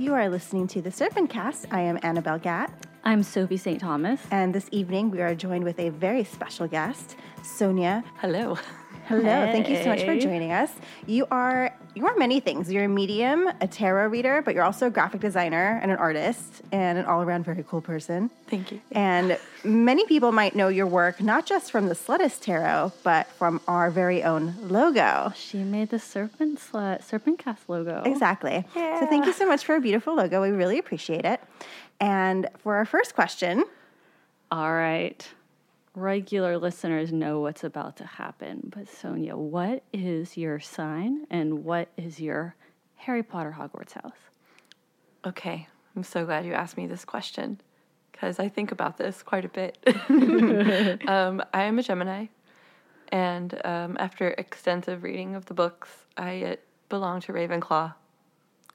You are listening to the Serpent Cast. I am Annabel Gat, I'm Sophie St. Thomas. and this evening we are joined with a very special guest, Sonia. Hello. Hello, thank you so much for joining us. You are you are many things. You're a medium, a tarot reader, but you're also a graphic designer and an artist and an all-around very cool person. Thank you. And many people might know your work not just from the Slutist Tarot, but from our very own logo. She made the serpent slut, serpent cast logo. Exactly. Yeah. So thank you so much for a beautiful logo. We really appreciate it. And for our first question, All right. Regular listeners know what's about to happen, but Sonia, what is your sign and what is your Harry Potter Hogwarts house? Okay. I'm so glad you asked me this question because I think about this quite a bit. um, I am a Gemini, and um, after extensive reading of the books, I uh, belong to Ravenclaw.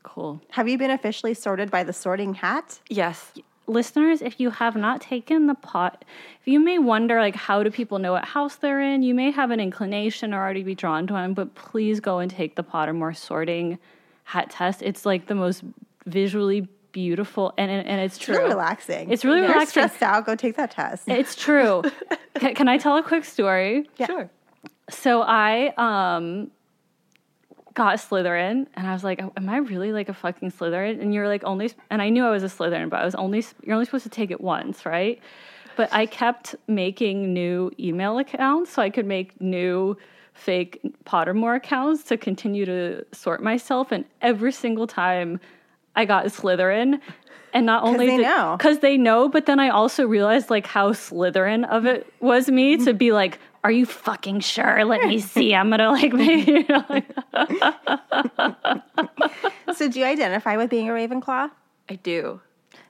Cool. have you been officially sorted by the sorting hat? Yes. Listeners, if you have not taken the pot, if you may wonder like how do people know what house they're in, you may have an inclination or already be drawn to one, but please go and take the Pottermore sorting hat test. It's like the most visually beautiful and and, and it's true. It's really relaxing. It's really If you're relaxing. stressed out, go take that test. It's true. can, can I tell a quick story? Yeah. Sure. So I um got Slytherin, and I was like, oh, "Am I really like a fucking Slytherin?" And you're like, "Only," and I knew I was a Slytherin, but I was only you're only supposed to take it once, right? But I kept making new email accounts so I could make new fake Pottermore accounts to continue to sort myself, and every single time I got Slytherin. And not only they know. because they know, but then I also realized like how Slytherin of it was me to be like, "Are you fucking sure? Let me see. I'm gonna like make." You know, like, so do you identify with being a Ravenclaw? I do.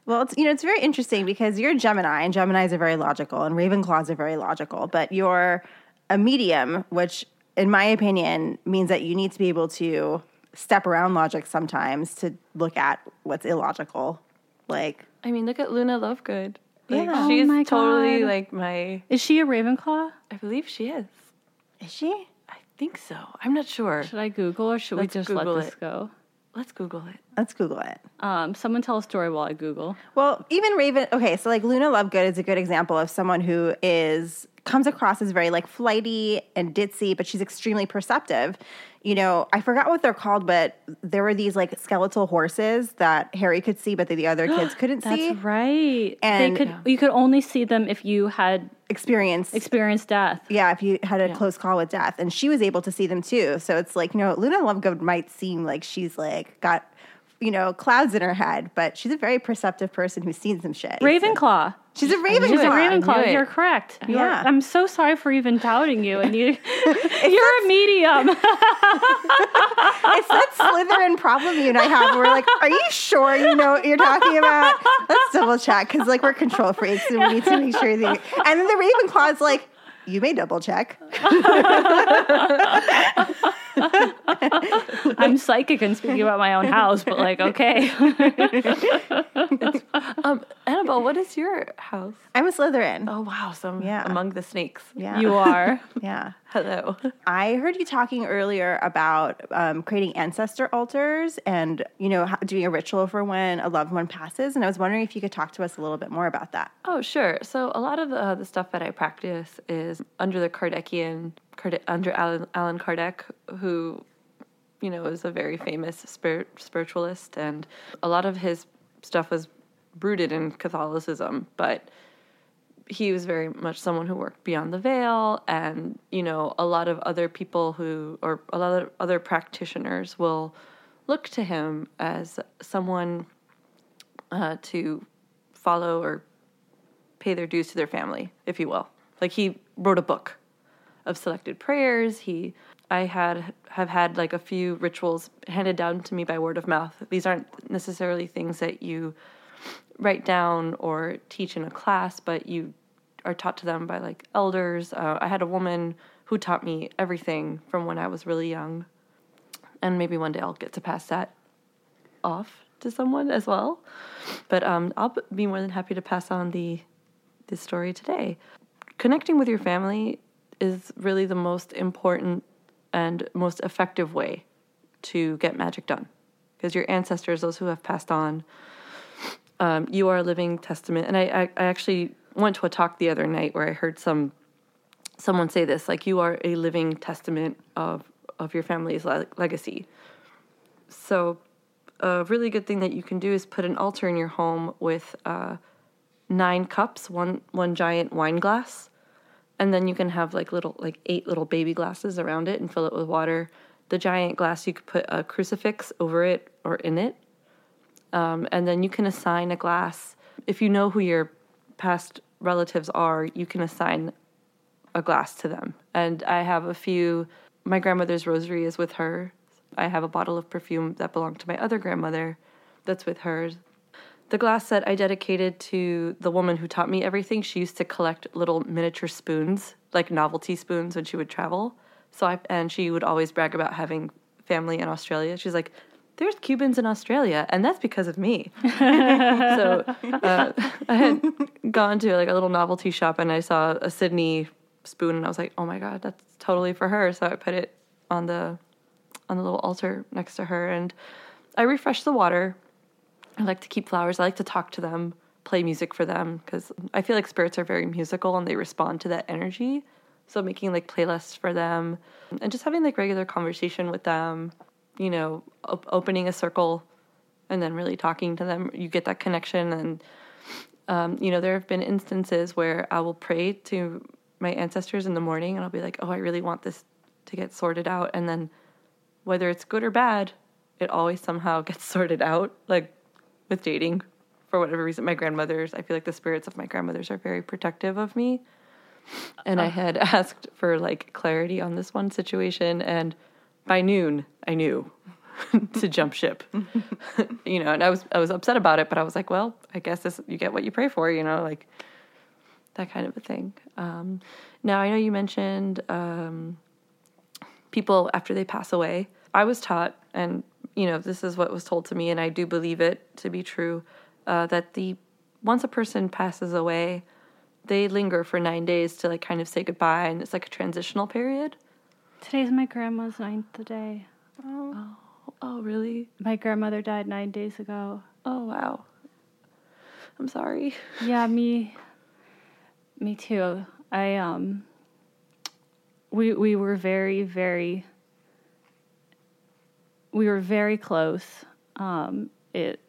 Well, it's you know it's very interesting because you're a Gemini, and Geminis are very logical, and Ravenclaws are very logical. But you're a medium, which, in my opinion, means that you need to be able to step around logic sometimes to look at what's illogical. Like, I mean, look at Luna Lovegood. Like, Yeah. Oh she's my totally God. like my. is she a Ravenclaw? I believe she is. is she? I think so. I'm not sure. Should I Google or should Let's we just Google let this it. go? Let's Google it. Let's Google it. Um, someone tell a story while I Google. Well, even Raven. Okay, so like Luna Lovegood is a good example of someone who is comes across as very like flighty and ditzy, but she's extremely perceptive. You know, I forgot what they're called, but there were these like skeletal horses that Harry could see, but the other kids couldn't That's see. right. And- they could you could only see them if you had Experience. experienced death. yeah, if you had a close call with death, and she was able to see them too. So it's like you know, Luna Lovegood might seem like she's like got you know clouds in her head, but she's a very perceptive person who's seen some shit. Ravenclaw. She's a knew Ravenclaw. She's a it. I Ravenclaw. You're correct. You are- Yeah. I'm so sorry for even doubting you. And you, you're a medium. It's that Slytherin problem you and I have. We're like, are you sure you know what you're talking about? Let's double check because like we're control freaks and we need to make sure that. And then the Ravenclaw's like, you may double check. I'm psychic and speaking about my own house, but like, okay. Um, Annabel, what is your house? I'm a Slytherin. Oh wow, so I'm Yeah. among the snakes. Yeah, you are. yeah. Hello. I heard you talking earlier about um, creating ancestor altars and you know doing a ritual for when a loved one passes. And I was wondering if you could talk to us a little bit more about that. Oh sure. So a lot of uh, the stuff that I practice is under the Kardecian, Kard- under Alan, Allan Kardec, who you know is a very famous spirit, spiritualist, and a lot of his stuff was rooted in Catholicism, but he was very much someone who worked beyond the veil and you know a lot of other people who or a lot of other practitioners will look to him as someone uh, to follow or pay their dues to their family if you will. Like he wrote a book of selected prayers. He i had have had like a few rituals handed down to me by word of mouth these aren't necessarily things that you write down or teach in a class, but you are taught to them by like elders. Uh, I had a woman who taught me everything from when I was really young, and maybe one day I'll get to pass that off to someone as well. But um, I'll be more than happy to pass on the this story today. Connecting with your family is really the most important and most effective way to get magic done because your ancestors, those who have passed on, um, you are a living testament. And I, I, I actually went to a talk the other night where I heard some someone say this like you are a living testament of of your family's le- legacy. So, a really good thing that you can do is put an altar in your home with uh, nine cups, one one giant wine glass, and then you can have like little like eight little baby glasses around it and fill it with water. The giant glass you could put a crucifix over it or in it, um, and then you can assign a glass if you know who your past relatives are. You can assign a glass to them. And I have a few. My grandmother's rosary is with her. I have a bottle of perfume that belonged to my other grandmother that's with hers. The glass set I dedicated to the woman who taught me everything. She used to collect little miniature spoons, like novelty spoons, when she would travel. So I and she would always brag about having family in Australia. She's like, "There's Cubans in Australia, and that's because of me." so uh, I had gone to like a little novelty shop, and I saw a Sydney spoon, and I was like, "Oh my god, that's totally for her." So I put it on the on the little altar next to her, and I refreshed the water. I like to keep flowers. I like to talk to them, play music for them because I feel like spirits are very musical and they respond to that energy. So making like playlists for them and just having like regular conversation with them, you know, op- opening a circle and then really talking to them, you get that connection. And, um, you know, there have been instances where I will pray to my ancestors in the morning and I'll be like, oh, I really want this to get sorted out. And then whether it's good or bad, it always somehow gets sorted out. Like with dating, for whatever reason, my grandmothers, I feel like the spirits of my grandmothers are very protective of me. And I had asked for like clarity on this one situation. And by noon, I knew to jump ship. you know, and I was I was upset about it, but I was like, well, I guess this you get what you pray for, you know, like that kind of a thing. Um, now I know you mentioned um, people after they pass away. I was taught, and you know, this is what was told to me, and I do believe it to be true, uh, that the once a person passes away, they linger for nine days to like kind of say goodbye, and it's like a transitional period. Today's my grandma's ninth day. Oh, oh, really? My grandmother died nine days ago. Oh, wow. I'm sorry. Yeah, me. Me too. I um. We we were very very. We were very close. Um, it.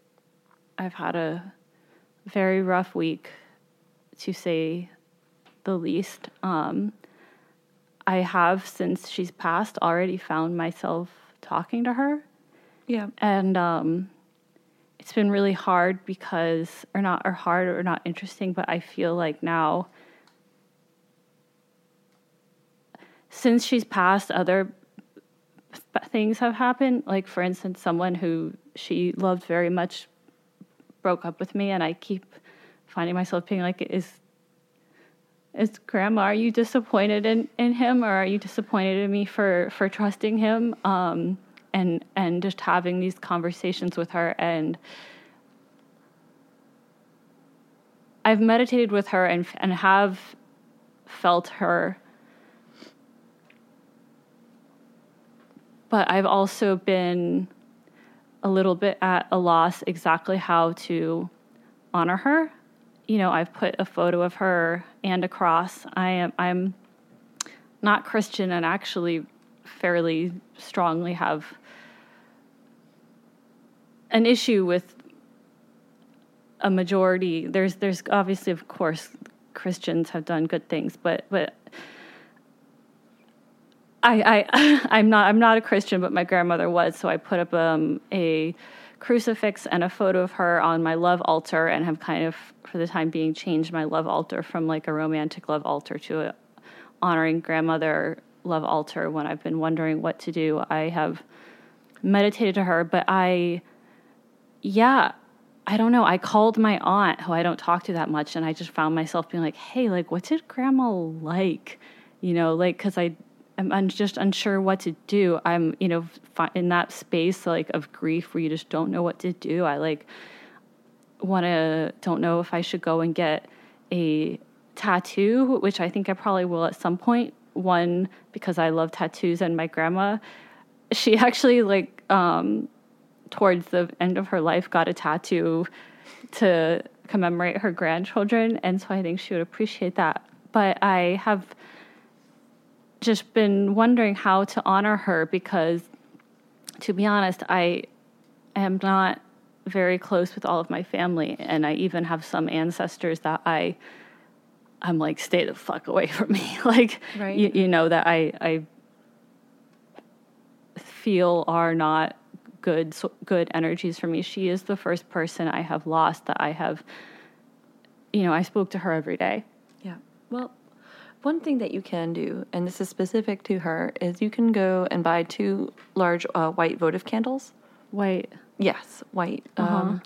I've had a very rough week, to say the least. Um, I have since she's passed already found myself talking to her Yeah. and um, it's been really hard because or not or hard or not interesting but i feel like now since she's passed other th- things have happened. Like for instance someone who she loved very much broke up with me and i keep finding myself being like is is grandma are you disappointed in, in him or are you disappointed in me for for trusting him? Um and and just having these conversations with her and I've meditated with her and and have felt her but I've also been a little bit at a loss exactly how to honor her. You know, I've put a photo of her and a cross. I am I'm not Christian and actually fairly strongly have an issue with a majority there's there's obviously of course Christians have done good things but but I, I I'm not I'm not a Christian, but my grandmother was, so I put up um, a crucifix and a photo of her on my love altar, and have kind of, for the time being, changed my love altar from like a romantic love altar to a honoring grandmother love altar. When I've been wondering what to do, I have meditated to her, but I, yeah. I don't know. I called my aunt, who I don't talk to that much, and I just found myself being like, "Hey, like, what did Grandma like?" You know, like, because I I'm, I'm just unsure what to do. I'm, you know, fi- in that space like of grief where you just don't know what to do. I like want to don't know if I should go and get a tattoo, which I think I probably will at some point. One because I love tattoos, and my grandma, she actually like um, towards the end of her life got a tattoo to commemorate her grandchildren and so I think she would appreciate that. But I have just been wondering how to honor her because to be honest, I am not very close with all of my family and I even have some ancestors that I I'm like stay the fuck away from me. like Right. you, you know that I I feel are not good good energies for me. She is the first person I have lost that I have you know, I spoke to her every day. Yeah. Well, one thing that you can do, and this is specific to her, is you can go and buy two large uh, white votive candles. White. Yes, white. Um,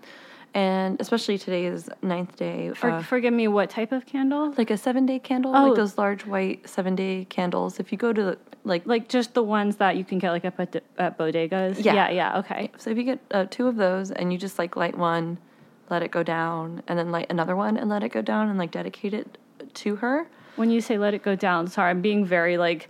and especially today is ninth day. For, uh, forgive me, what type of candle? like a seven day candle, Oh. like those large white seven day candles. If you go to like Like just the ones that you can get like up at, at bodegas? Yeah. Yeah, yeah, okay. So if you get uh, two of those and you just like light one, let it go down, and then light another one and let it go down and like dedicate it to her. When you say let it go down, sorry, I'm being very like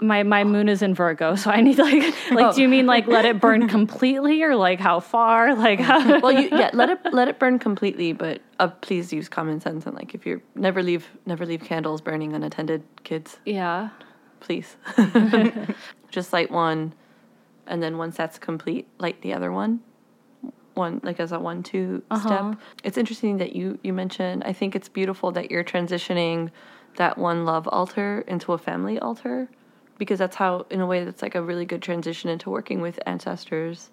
my my moon is in Virgo, so I need like like do you mean like let it burn completely or like how far? Like how Well, you yeah, let it let it burn completely, but uh, please use common sense and like if you're never leave never leave candles burning unattended, kids. Yeah. Please, just light one, and then once that's complete, light the other one. One like as a one 2 step. It's interesting that you you mentioned. I think it's beautiful that you're transitioning that one love altar into a family altar, because that's how, in a way, that's like a really good transition into working with ancestors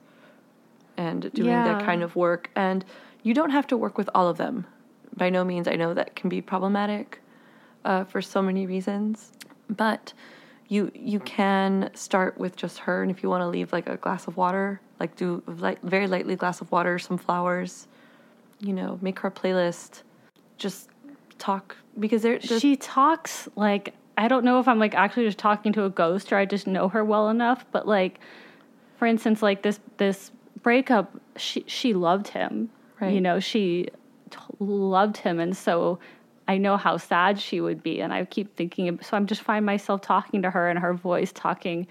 and doing that kind of work. And you don't have to work with all of them. By no means, I know that can be problematic uh, for so many reasons, but you you can start with just her. And if you want to leave like a glass of water, like do light, very lightly glass of water, some flowers, you know, make her a playlist. Just talk because there. She talks like I don't know if I'm like actually just talking to a ghost or I just know her well enough, but like for instance, like this this breakup, she she loved him. right You know, she t- loved him, and so I know how sad she would be, and I keep thinking. So I'm just find myself talking to her and her voice talking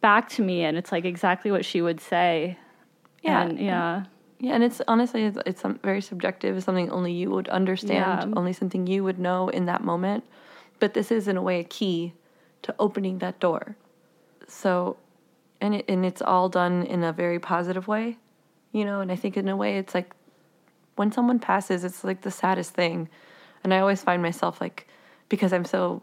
back to me, and it's like exactly what she would say. Yeah. And, yeah. Yeah, and it's honestly it's, it's very subjective. It's something only you would understand, Yeah. only something you would know in that moment. But this is in a way a key to opening that door. So, and it, and it's all done in a very positive way, you know. And I think in a way it's like when someone passes, it's like the saddest thing. And I always find myself like because I'm so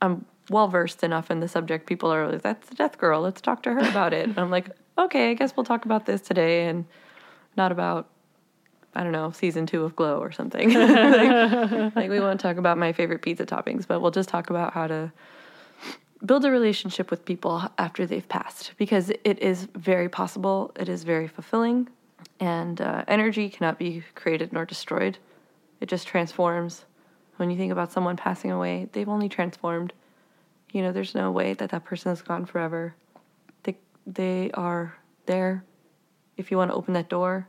I'm well versed enough in the subject. People are like, "That's the death girl. Let's talk to her about it." And I'm like, "Okay, I guess we'll talk about this today, and not about I don't know season two of Glow or something." like, like we won't talk about my favorite pizza toppings, but we'll just talk about how to build a relationship with people after they've passed because it is very possible. It is very fulfilling, and uh, energy cannot be created nor destroyed. It just transforms. When you think about someone passing away, they've only transformed. You know, there's no way that that person is gone forever. They they are there. If you want to open that door,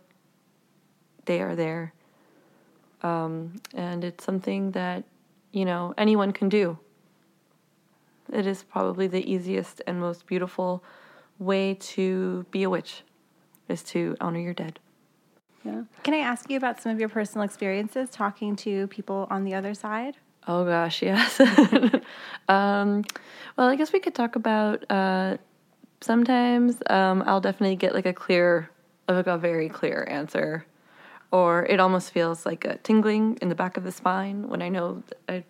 they are there. Um, and it's something that you know anyone can do. It is probably the easiest and most beautiful way to be a witch, is to honor your dead. Yeah. Can I ask you about some of your personal experiences talking to people on the other side? Oh gosh, yes. um, well, I guess we could talk about. Uh, sometimes um, I'll definitely get like a clear, like a very clear answer, or it almost feels like a tingling in the back of the spine when I know I'm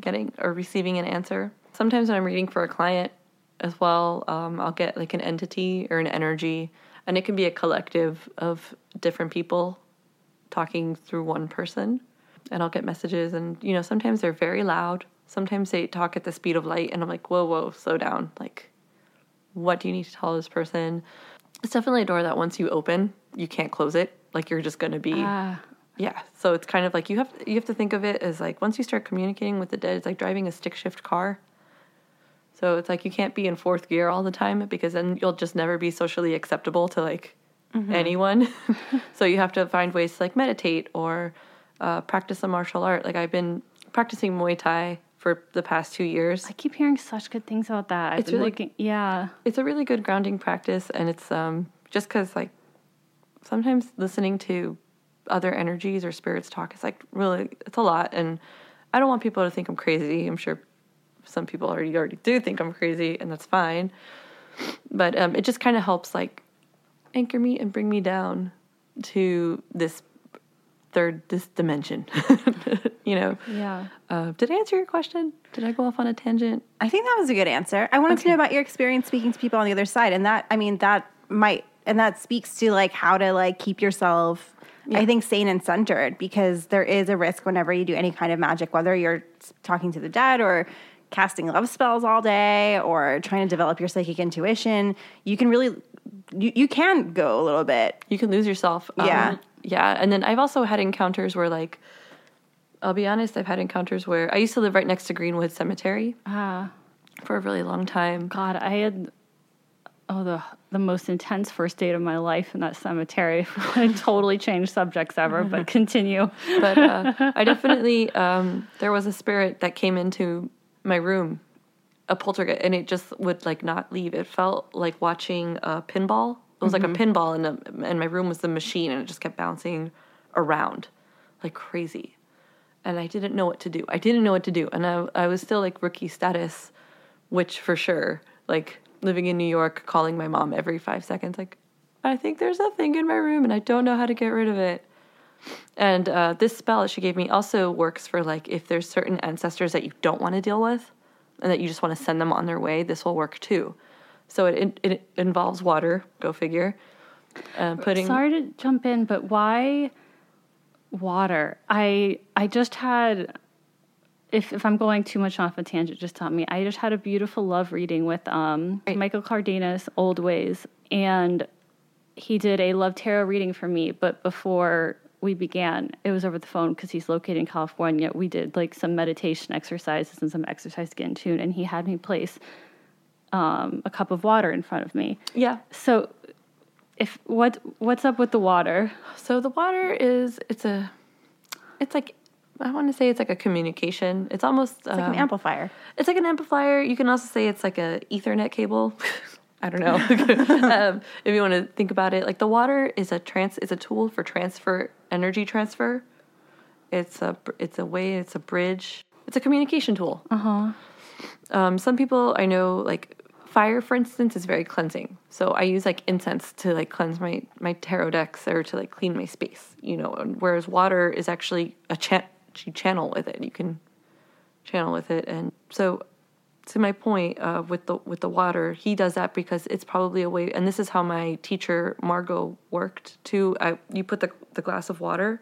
getting or receiving an answer. Sometimes when I'm reading for a client as well, um, I'll get like an entity or an energy, and it can be a collective of different people talking through one person. And I'll get messages and you know sometimes they're very loud. Sometimes they talk at the speed of light and I'm like whoa whoa slow down. Like what do you need to tell this person? It's definitely a door that once you open you can't close it. Like you're just going to be Ah. yeah. So it's kind of like you have you have to think of it as like once you start communicating with the dead it's like driving a stick shift car so it's like you can't be in fourth gear all the time because then you'll just never be socially acceptable to like anyone. so you have to find ways to like meditate or uh, practice a martial art. Like I've been practicing Muay Thai for the past two years. I keep hearing such good things about that. I've It's really- looking, yeah. it's a really good grounding practice and it's um just because like sometimes listening to other energies or spirits talk is like really it's a lot and i don't want people to think i'm crazy i'm sure some people already already do think i'm crazy and that's fine but um, it just kind of helps like anchor me and bring me down to this third this dimension you know Yeah. uh, did i answer your question did i go off on a tangent I think that was a good answer. I wanted to know about your experience speaking to people on the other side, and that I mean that might and that speaks to like how to like keep yourself. I think sane and centered because there is a risk whenever you do any kind of magic, whether you're talking to the dead or casting love spells all day or trying to develop your psychic intuition. You can really, you, you can go a little bit. you can lose yourself. Yeah. Um, yeah. And then I've also had encounters where, like, I'll be honest, I've had encounters where I used to live right next to Greenwood Cemetery Ah, for a really long time. God, I had oh the the most intense first date of my life in that cemetery. I totally changed subjects ever, but continue. But uh, I definitely, um, there was a spirit that came into my room, a poltergeist, and it just would, like, not leave. It felt like watching a pinball. It was like a mm-hmm. pinball, and, a, and my room was the machine, and it just kept bouncing around like crazy. and I didn't know what to do. I didn't know what to do, and I I was still like rookie status, which for sure, like living in New York, calling my mom every five seconds, like I think there's a thing in my room, and I don't know how to get rid of it. And uh, this spell that she gave me also works for like if there's certain ancestors that you don't want to deal with, and that you just want to send them on their way. This will work too. So it it, it involves water. Go figure. Uh, putting Sorry to jump in, but why water? I I just had if if I'm going too much off a tangent, just tell me. I just had a beautiful love reading with um Michael Cardenas, Old Ways, and he did a love tarot reading for me, but before we began, it was over the phone because he's located in California. We did like some meditation exercises and some exercise to get in tune, and he had me place um, a cup of water in front of me. yeah. So, if what what's up with the water? So the water is it's a it's like I want to say it's like a communication. It's almost It's like an um, amplifier. It's like an amplifier. You can also say it's like a Ethernet cable. I don't know um, if you want to think about it. Like the water is a trans is a tool for transfer energy transfer. It's a it's a way. It's a bridge. It's a communication tool. Uh huh. Um, some people I know like fire, for instance, is very cleansing. So I use like incense to like cleanse my my tarot decks or to like clean my space. You know, and whereas water is actually a chan you channel with it. You can channel with it and so to my point uh, with the with the water he does that because it's probably a way and this is how my teacher margot worked too I, you put the, the glass of water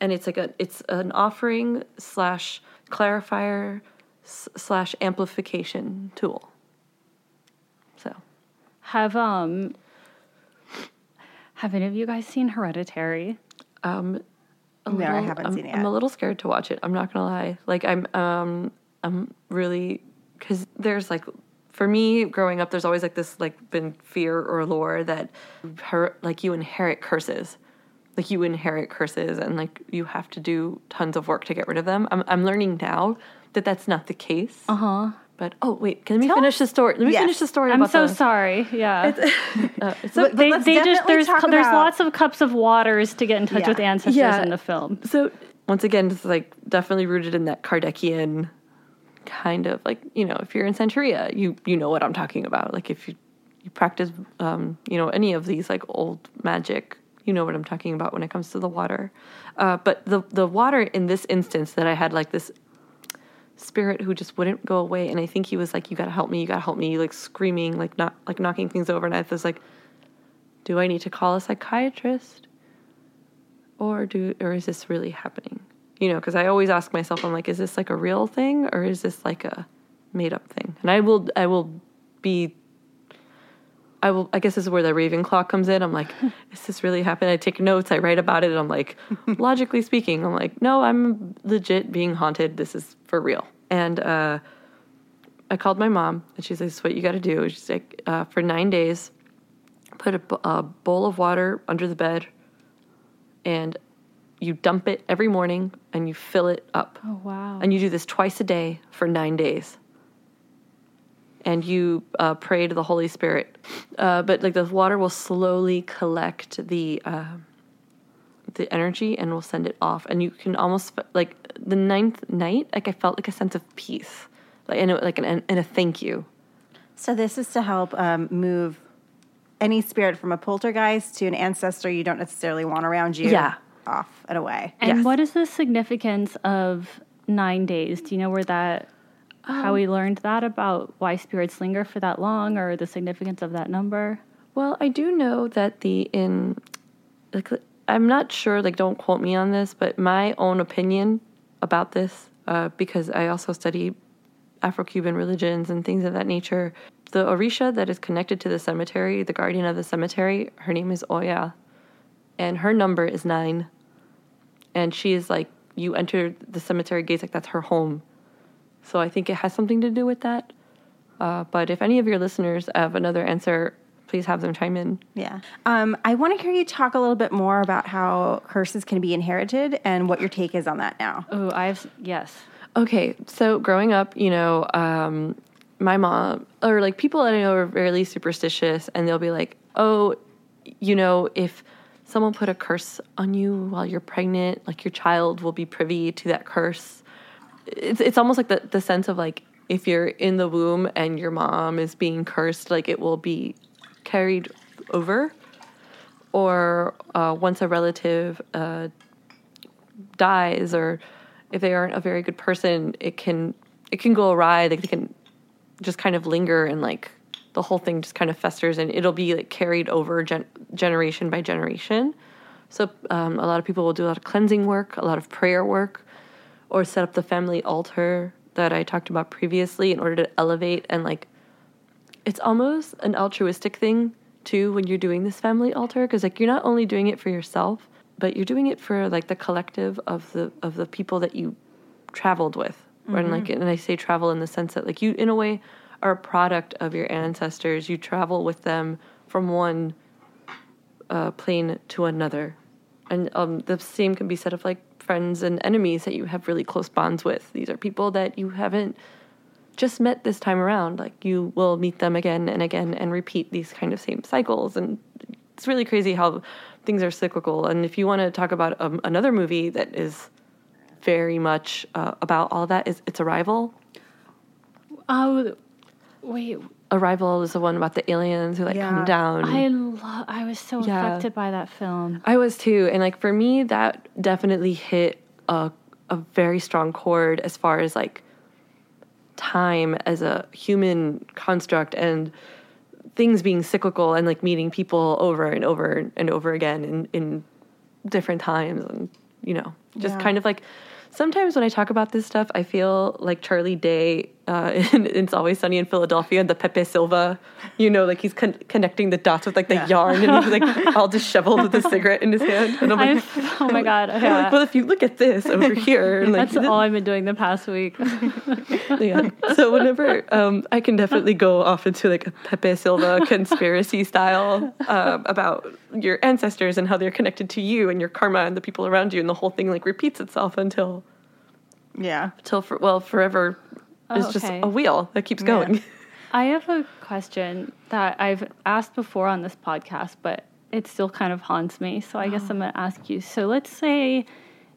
and it's like a it's an offering slash clarifier slash amplification tool so Have um have any of you guys seen Hereditary? um a No, I haven't I'm, seen it I'm a little scared to watch it. I'm not gonna lie. Like I'm, um, I'm really because there's like for me growing up, there's always like this like been fear or lore that her like you inherit curses, like you inherit curses, and like you have to do tons of work to get rid of them. I'm I'm learning now that that's not the case. Uh huh. But oh wait, can let me Tell finish the story? Let me Yes. finish the story I'm about so sorry. Yeah. uh, so they they just there's talk there's lots of cups of waters to get in touch Yeah. with ancestors Yeah. in the film. So once again, it's like definitely rooted in that Kardecian kind of like you know if you're in Santería, you you know what I'm talking about. Like if you you practice um, you know any of these like old magic, you know what I'm talking about when it comes to the water. Uh, but the the water in this instance that I had like this spirit who just wouldn't go away, and I think he was like, "You gotta help me, you gotta help me," like screaming, like not like knocking things over, and I was like, "Do I need to call a psychiatrist?" or do or is this really happening you know because i always ask myself i'm like is this like a real thing or is this like a made up thing? And i will i will be i will i guess this is where the Raven ravenclaw comes in. I'm like is this really happening? I take notes i write about it. And i'm like logically speaking i'm like no i'm legit being haunted. This is for real. And uh i called my mom and she's like this is what you got to do. She's like uh, for nine days put a, b- a bowl of water under the bed and you dump it every morning and you fill it up. Oh wow. And you do this twice a day for nine days. And you uh, pray to the Holy Spirit. Uh, but like the water will slowly collect the uh, the energy and will send it off. And you can almost like the ninth night, like I felt like a sense of peace, like and it- like an and a thank you. So this is to help um, move any spirit from a poltergeist to an ancestor you don't necessarily want around you. Yeah. Off and away. and yes. what is the significance of nine days? Do you know where that how we learned that about why spirits linger for that long or the significance of that number? Well, I do know that the in like I'm not sure, like don't quote me on this, but my own opinion about this, uh, because I also study Afro-Cuban religions and things of that nature. The Orisha that is connected to the cemetery, the guardian of the cemetery, her name is Oya, and her number is nine. And she is like you enter the cemetery gates, like that's her home. So I think it has something to do with that. Uh, but if any of your listeners have another answer, please have them chime in. Yeah. Um, I want to hear you talk a little bit more about how curses can be inherited and what your take is on that now. Oh, I've yes. Okay, so growing up, you know, um, my mom or like people that I know are really superstitious, and they'll be like, "Oh, you know, if someone put a curse on you while you're pregnant, like your child will be privy to that curse." It's it's almost like the the sense of like if you're in the womb and your mom is being cursed, like it will be carried over, or uh, once a relative uh, dies or if they aren't a very good person it can it can go awry they can just kind of linger and like the whole thing just kind of festers and it'll be like carried over gen- generation by generation. So um, a lot of people will do a lot of cleansing work a lot of prayer work or set up the family altar that i talked about previously in order to elevate and like it's almost an altruistic thing too when you're doing this family altar because like you're not only doing it for yourself but you're doing it for like the collective of the of the people that you traveled with. And like and i say travel in the sense that like you in a way are a product of your ancestors you travel with them from one uh, plane to another and um, the same can be said of like friends and enemies that you have really close bonds with these are people that you haven't just met this time around. Like you will meet them again and again and repeat these kind of same cycles. And it's really crazy how things are cyclical. And if you want to talk about um, another movie that is very much uh, about all that, is It's Arrival. Oh, wait. Arrival is the one about the aliens who like Yeah. come down. I lo- I was so Yeah. affected by that film. I was too, and like for me, that definitely hit a a very strong chord as far as like time as a human construct and things being cyclical and like meeting people over and over and over again in in different times and you know just Yeah. kind of like sometimes when I talk about this stuff, I feel like Charlie Day uh, in It's Always Sunny in Philadelphia and the Pepe Silvia, you know, like he's con- connecting the dots with like the Yeah. yarn and he's like all disheveled with a cigarette in his hand. And I'm like, I, oh my god. Yeah. like, well, if you look at this over here, and like That's all I've been doing the past week. yeah. So whenever um, I can definitely go off into like a Pepe Silvia conspiracy style um, about your ancestors and how they're connected to you and your karma and the people around you, and the whole thing like repeats itself until Yeah. until for, well forever Oh, just okay. a wheel that keeps Yeah. going. I have a question that I've asked before on this podcast, but it still kind of haunts me. So I guess I'm going to ask you. So let's say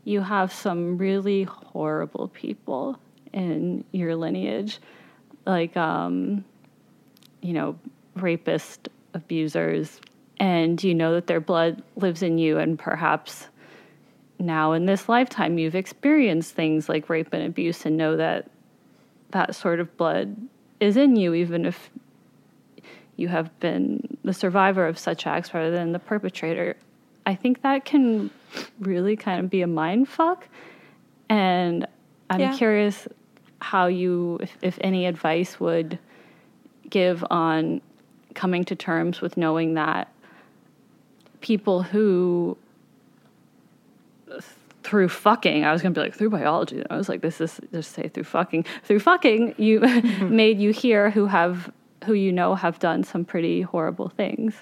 you have some really horrible people in your lineage, like, um, you know, rapist, abusers, and you know that their blood lives in you, and perhaps now in this lifetime you've experienced things like rape and abuse and know that that sort of blood is in you, even if you have been the survivor of such acts rather than the perpetrator. I think that can really kind of be a mind fuck. And I'm Yeah. curious how you, if, if any advice would give on coming to terms with knowing that people who through fucking, I was gonna be like through biology. I was like, this is just say through fucking. Through fucking, you mm-hmm. made you hear who have who you know have done some pretty horrible things.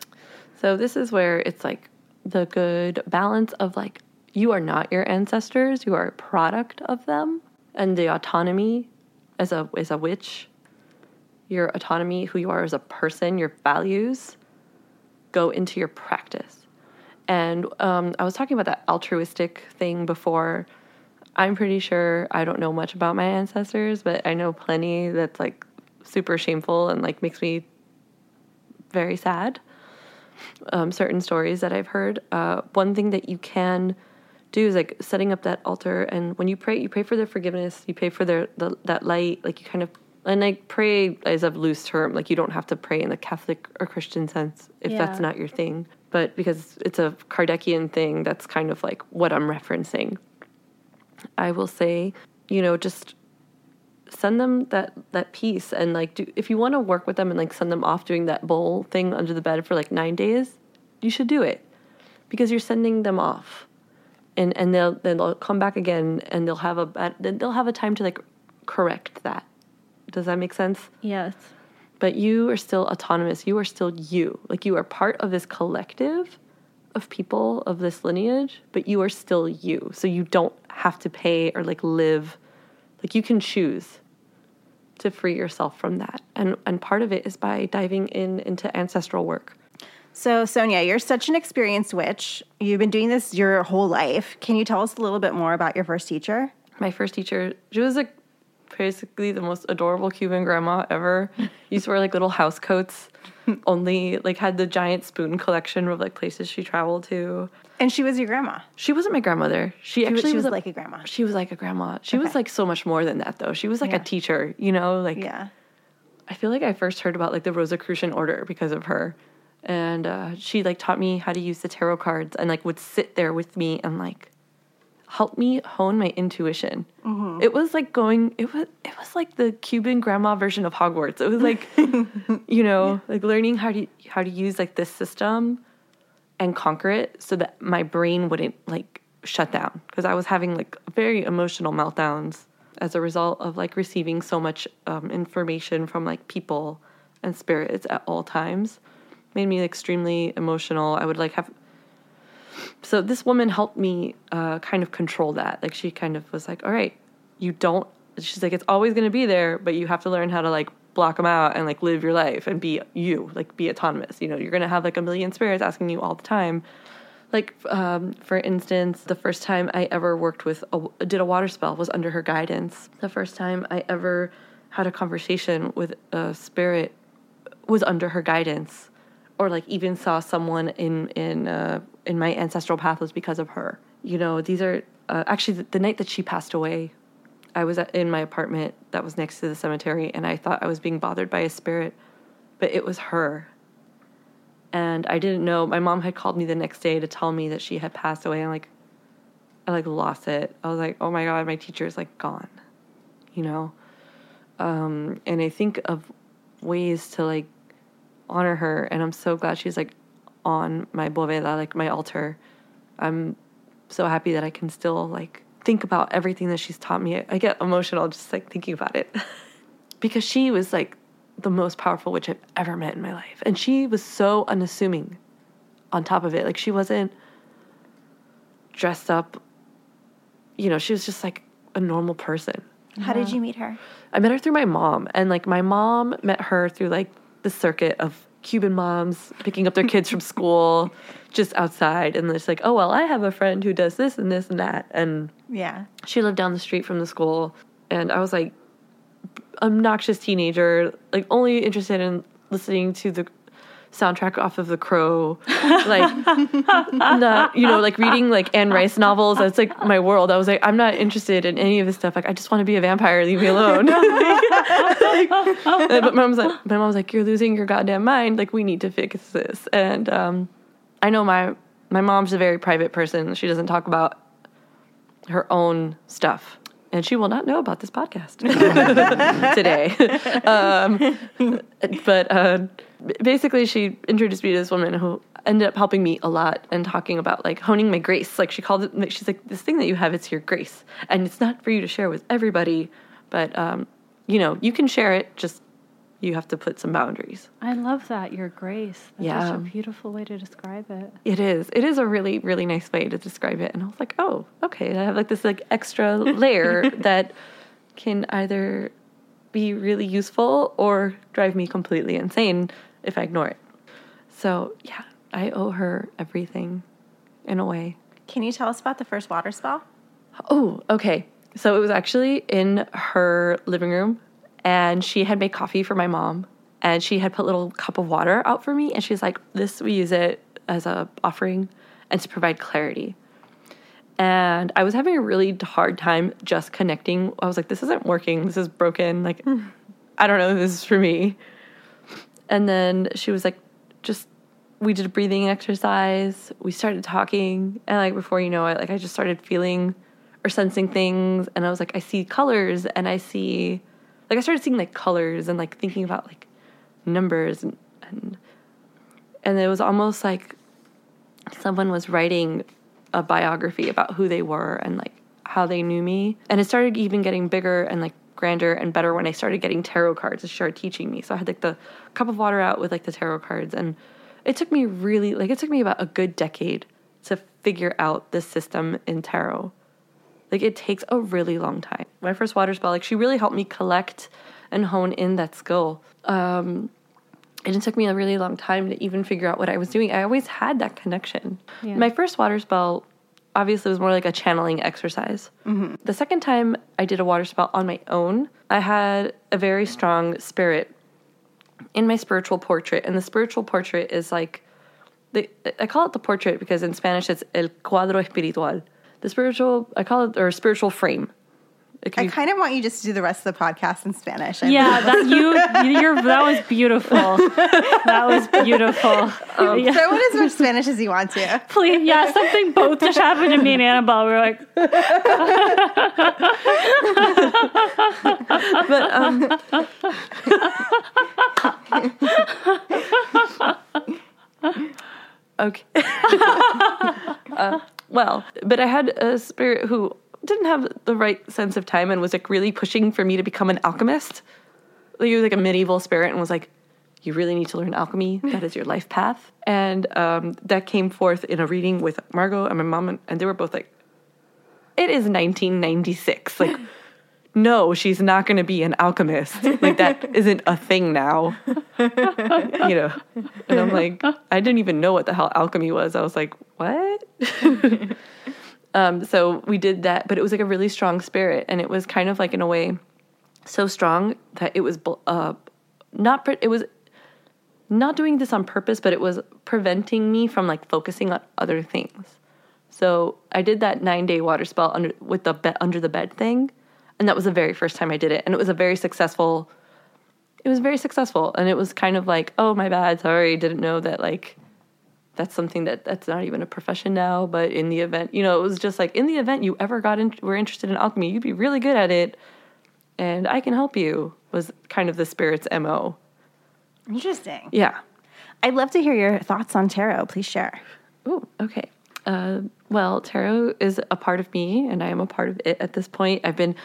So this is where it's like the good balance of like you are not your ancestors, you are a product of them. And the autonomy as a as a witch, your autonomy, who you are as a person, your values go into your practice. And um, I was talking about that altruistic thing before. I'm pretty sure I don't know much about my ancestors, but I know plenty that's like super shameful and like makes me very sad. Um, certain stories that I've heard. Uh, one thing that you can do is like setting up that altar, and when you pray, you pray for their forgiveness. You pray for their the, that light. Like you kind of and like pray as a loose term. Like you don't have to pray in the Catholic or Christian sense if that's not your thing. But because it's a Kardecian thing, that's kind of like what I'm referencing. I will say, you know, just send them that that piece and like do if you want to work with them and like send them off doing that bowl thing under the bed for like 9 days, you should do it. Because you're sending them off. And and they'll then they'll come back again and they'll have a they'll have a time to like correct that. Does that make sense? Yes. But you are still autonomous. You are still you. Like you are part of this collective of people of this lineage, but you are still you. So you don't have to pay or like live. Like you can choose to free yourself from that. And and part of it is by diving in into ancestral work. So, Sonia, you're such an experienced witch. You've been doing this your whole life. Can you tell us a little bit more about your first teacher? My first teacher, she was like basically the most adorable Cuban grandma ever. Used to wear like little house coats. Only like had the giant spoon collection of like places she traveled to. And she was your grandma. She wasn't my grandmother. She, She actually she was like a grandma. She was like a grandma. She was like so much more than that though. She was like Yeah. a teacher, you know, like Yeah. I feel like I first heard about like the Rosicrucian order because of her. And uh, she like taught me how to use the tarot cards and like would sit there with me and like help me hone my intuition. It was like going it was it was like the Cuban grandma version of Hogwarts. It was like you know, like learning how to how to use like this system and conquer it so that my brain wouldn't like shut down because I was having like very emotional meltdowns as a result of like receiving so much um, information from like people and spirits at all times made me extremely emotional I would like have so this woman helped me uh, kind of control that. Like she kind of was like all right you don't she's like it's always going to be there but you have to learn how to like block them out and like live your life and be you like be autonomous. You know you're going to have like a million spirits asking you all the time. Like um, for instance the first time i ever worked with a, did a water spell was under her guidance. The first time i ever had a conversation with a spirit was under her guidance. Or like even saw someone in in uh, in my ancestral path was because of her. You know these are uh, actually the, the night that she passed away i was in my apartment that was next to the cemetery and i thought i was being bothered by a spirit but it was her. And i didn't know my mom had called me the next day to tell me that she had passed away and like i like lost it. I was like oh my god my teacher is like gone you know? Um, and i think of ways to like honor her and i'm so glad she's like on my boveda like my altar. I'm so happy that i can still like think about everything that she's taught me. I get emotional just like thinking about it. Because she was like the most powerful witch i've ever met in my life. And she was so unassuming on top of it. Like she wasn't dressed up you know she was just like a normal person. How did you meet her? I met her through my mom, and like my mom met her through like the circuit of Cuban moms picking up their kids from school just outside, and it's like, oh well, I have a friend who does this and this and that, and Yeah. she lived down the street from the school, and I was like, obnoxious teenager, like only interested in listening to the soundtrack off of The Crow, like not you know like reading like Anne Rice novels. That's like my world. I was like, I'm not interested in any of this stuff. Like, I just want to be a vampire. Leave me alone. Like, but my mom's like, my mom's like, you're losing your goddamn mind. Like, we need to fix this. And um, I know my my mom's a very private person. She doesn't talk about her own stuff. And she will not know about this podcast today. um, but uh, basically, she introduced me to this woman who ended up helping me a lot and talking about like honing my grace. Like she called it, she's like, this thing that you have, it's your grace. And it's not for you to share with everybody, but um, you know, you can share it. Just you have to put some boundaries. I love that your grace. That's Yeah. such a beautiful way to describe it. It is. It is a really, really nice way to describe it. And I was like, oh, okay. I have like this like extra layer that can either be really useful or drive me completely insane if I ignore it. So yeah, I owe her everything in a way. Can you tell us about the first water spell? Oh, okay. So it was actually in her living room, and she had made coffee for my mom, and she had put a little cup of water out for me, and she's like, "This we use it as a offering and to provide clarity." And I was having a really hard time just connecting. I was like, "This isn't working. This is broken. Like, hmm. I don't know if this is for me." And then she was like, "Just." We did a breathing exercise. We started talking, and like before you know it, like I just started feeling or sensing things and I was like I see colors and I see like I started seeing like colors and like thinking about like numbers and and, and it was almost like someone was writing a biography about who they were and like how they knew me and it started even getting bigger and like grander and better when I started getting tarot cards. It started teaching me. So I had like the cup of water out with like the tarot cards and it took me really like it took me about a good decade to figure out this system in tarot. Like it takes a really long time. My first water spell, like she really helped me collect and hone in that skill. Um, and it took me a really long time to even figure out what I was doing. I always had that connection. Yeah. My first water spell obviously was more like a channeling exercise. The second time I did a water spell on my own, I had a very strong spirit in my spiritual portrait. And the spiritual portrait is like, the, I call it the portrait because in Spanish it's el cuadro espiritual. The spiritual, I call it, or spiritual frame. I be- kind of want you just to do the rest of the podcast in Spanish. I Yeah, that you you're that was beautiful. That was beautiful. Yeah. Throw in as much Spanish as you want to. Please, yeah, something both just happened to me and Annabel. We're like, but um, okay. Uh, well, but I had a spirit who didn't have the right sense of time and was like really pushing for me to become an alchemist. He was like a medieval spirit and was like, "You really need to learn alchemy. That is your life path." And um, that came forth in a reading with Margot and my mom, and, and they were both like, "It is 1996. Like." No, she's not going to be an alchemist. Like that isn't a thing now. you know. And I'm like, I didn't even know what the hell alchemy was. I was like, what? um, so we did that, but it was like a really strong spirit, and it was kind of like in a way so strong that it was uh, not. Pre- it was not doing this on purpose, but it was preventing me from like focusing on other things. So I did that nine day water spell under with the be- under the bed thing, and that was the very first time I did it, and it was a very successful. It was very successful, and it was kind of like, oh my bad, sorry, didn't know that like that's something that that's not even a profession now. But in the event, you know, it was just like in the event you ever got in, were interested in alchemy, you'd be really good at it, and I can help you. Was kind of the spirit's mo. Interesting. Yeah. I'd love to hear your thoughts on tarot. Please share. Oh, okay. Uh, well, tarot is a part of me, and I am a part of it at this point. I've been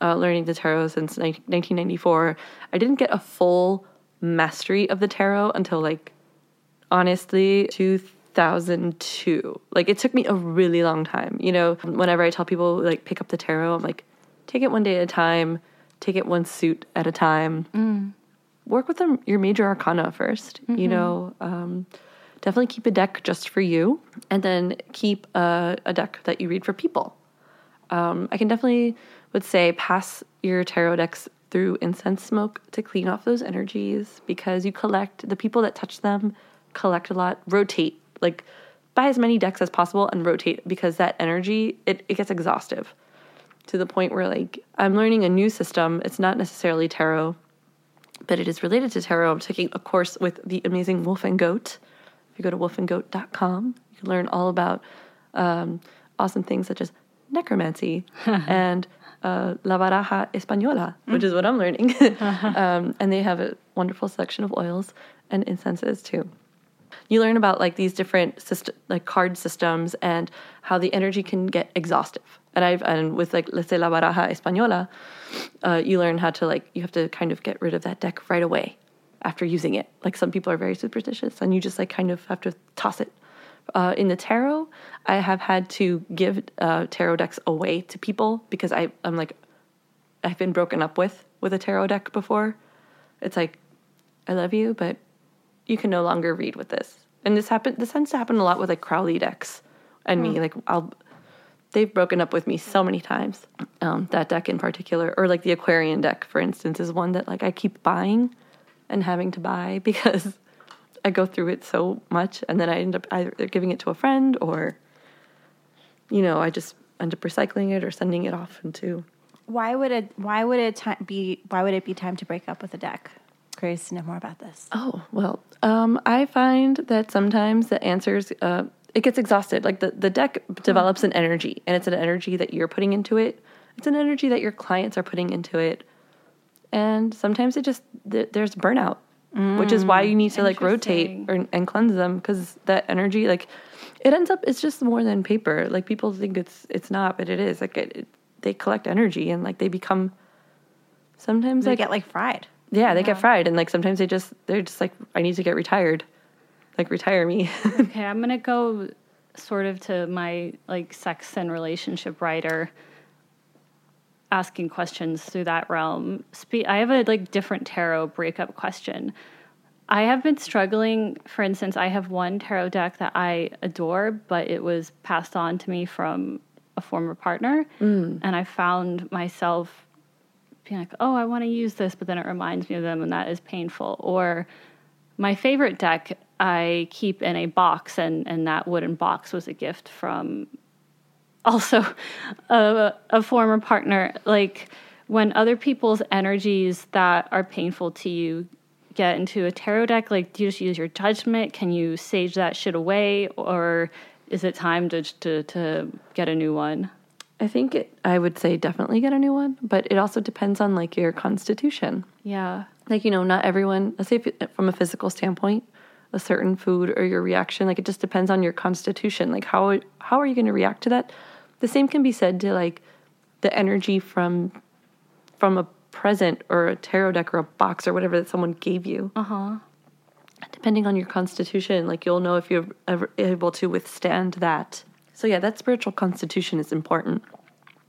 uh, learning the tarot since ni- 1994. I didn't get a full mastery of the tarot until, like, honestly, 2002. Like, it took me a really long time. You know, whenever I tell people, like, pick up the tarot, I'm like, take it one day at a time, take it one suit at a time work with them, your major arcana 1st You know, um, definitely keep a deck just for you, and then keep a, a deck that you read for people. Um, I can definitely would say pass your tarot decks through incense smoke to clean off those energies because you collect the people that touch them collect a lot rotate like buy as many decks as possible and rotate because that energy it, it gets exhaustive to the point where like i'm learning a new system it's not necessarily tarot but it is related to tarot. I'm taking a course with the amazing Wolf and Goat. If you go to wolfandgoat.com, you can learn all about um, awesome things such as necromancy and uh, La Baraja Española, which is what I'm learning. um, and they have a wonderful selection of oils and incenses too. You learn about like these different system, like card systems and how the energy can get exhaustive. And I've and with like let's say La Baraja Española, uh, you learn how to like you have to kind of get rid of that deck right away after using it. Like some people are very superstitious, and you just like kind of have to toss it. Uh, in the tarot, I have had to give uh, tarot decks away to people because I I'm like I've been broken up with with a tarot deck before. It's like I love you, but you can no longer read with this. And this happen this tends to happen a lot with like Crowley decks and me. Like I'll they've broken up with me so many times. Um, that deck in particular, or like the Aquarian deck, for instance, is one that like I keep buying and having to buy because I go through it so much, and then I end up either giving it to a friend or, you know, I just end up recycling it or sending it off into. Why would it? Why would it ti- be? Why would it be time to break up with a deck? Curious to know more about this. Oh well, um, I find that sometimes the answers uh, it gets exhausted. Like the the deck develops an energy, and it's an energy that you're putting into it. It's an energy that your clients are putting into it, and sometimes it just th- there's burnout, which is why you need to like rotate or, and cleanse them because that energy like it ends up it's just more than paper. Like people think it's it's not, but it is. Like it, it they collect energy and like they become sometimes They like get like fried. yeah, they get fried, and like sometimes they just they're just like, I need to get retired, like retire me. Okay, I'm gonna go sort of to my like sex and relationship writer, asking questions through that realm. Spe- I have a like different tarot breakup question. I have been struggling. For instance, I have one tarot deck that I adore, but it was passed on to me from a former partner, mm. and I found myself being like, "Oh, I want to use this," but then it reminds me of them, and that is painful. Or my favorite deck I keep in a box, and and that wooden box was a gift from also a, a former partner. Like when other people's energies that are painful to you get into a tarot deck, like do you just use your judgment? Can you sage that shit away, or is it time to to to get a new one? I think it, I would say definitely get a new one, but it also depends on like your constitution. Yeah. Like you know, not everyone. Let's say if, from a physical standpoint, a certain food or your reaction, like it just depends on your constitution. Like how how are you going to react to that? The same can be said to like the energy from from a present or a tarot deck or a box or whatever that someone gave you. Uh huh. depending on your constitution, like you'll know if you're ever able to withstand that. So yeah, that spiritual constitution is important.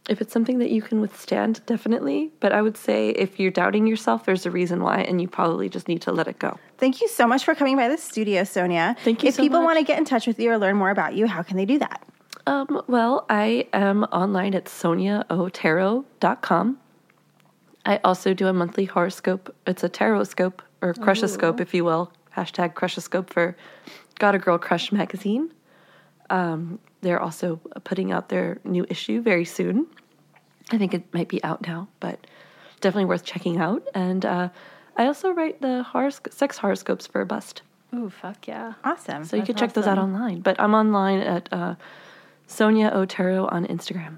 If it's something that you can withstand, definitely. But I would say if you're doubting yourself, there's a reason why, and you probably just need to let it go. Thank you so much for coming by the studio, Sonia. Thank you If so people want to get in touch with you or learn more about you, how can they do that? Um, well, I am online at soniaotaro.com. I also do a monthly horoscope. It's a tarot-scope or crushoscope, if you will. Hashtag crushoscope for Got a Girl Crush magazine. Um, they're also putting out their new issue very soon. I think it might be out now, but definitely worth checking out. And uh, I also write the horosc- sex horoscopes for Bust. Ooh, fuck yeah. Awesome. So you can check those out online. But I'm online at uh, Sonia Otero on Instagram.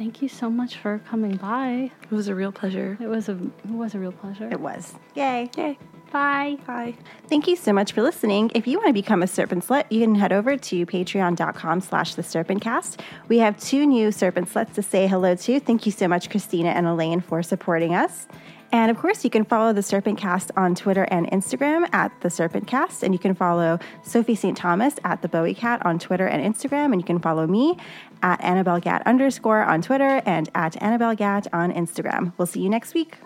Perfect. Well, thank you so much for coming by. It was a real pleasure. It was a it was a real pleasure. It was. Yay. Yay. Bye. Bye. Thank you so much for listening. If you want to become a Serpent Slut, you can head over to patreon.com slash the serpentcast. We have two new Serpent Sluts to say hello to. Thank you so much, Christina and Elaine, for supporting us. And of course, you can follow the Serpent Cast on Twitter and Instagram at the Serpent Cast. And you can follow Sophie St. Thomas at the Bowie Cat on Twitter and Instagram. And you can follow me at Annabel Gat underscore on Twitter and at Annabel Gat on Instagram. We'll see you next week.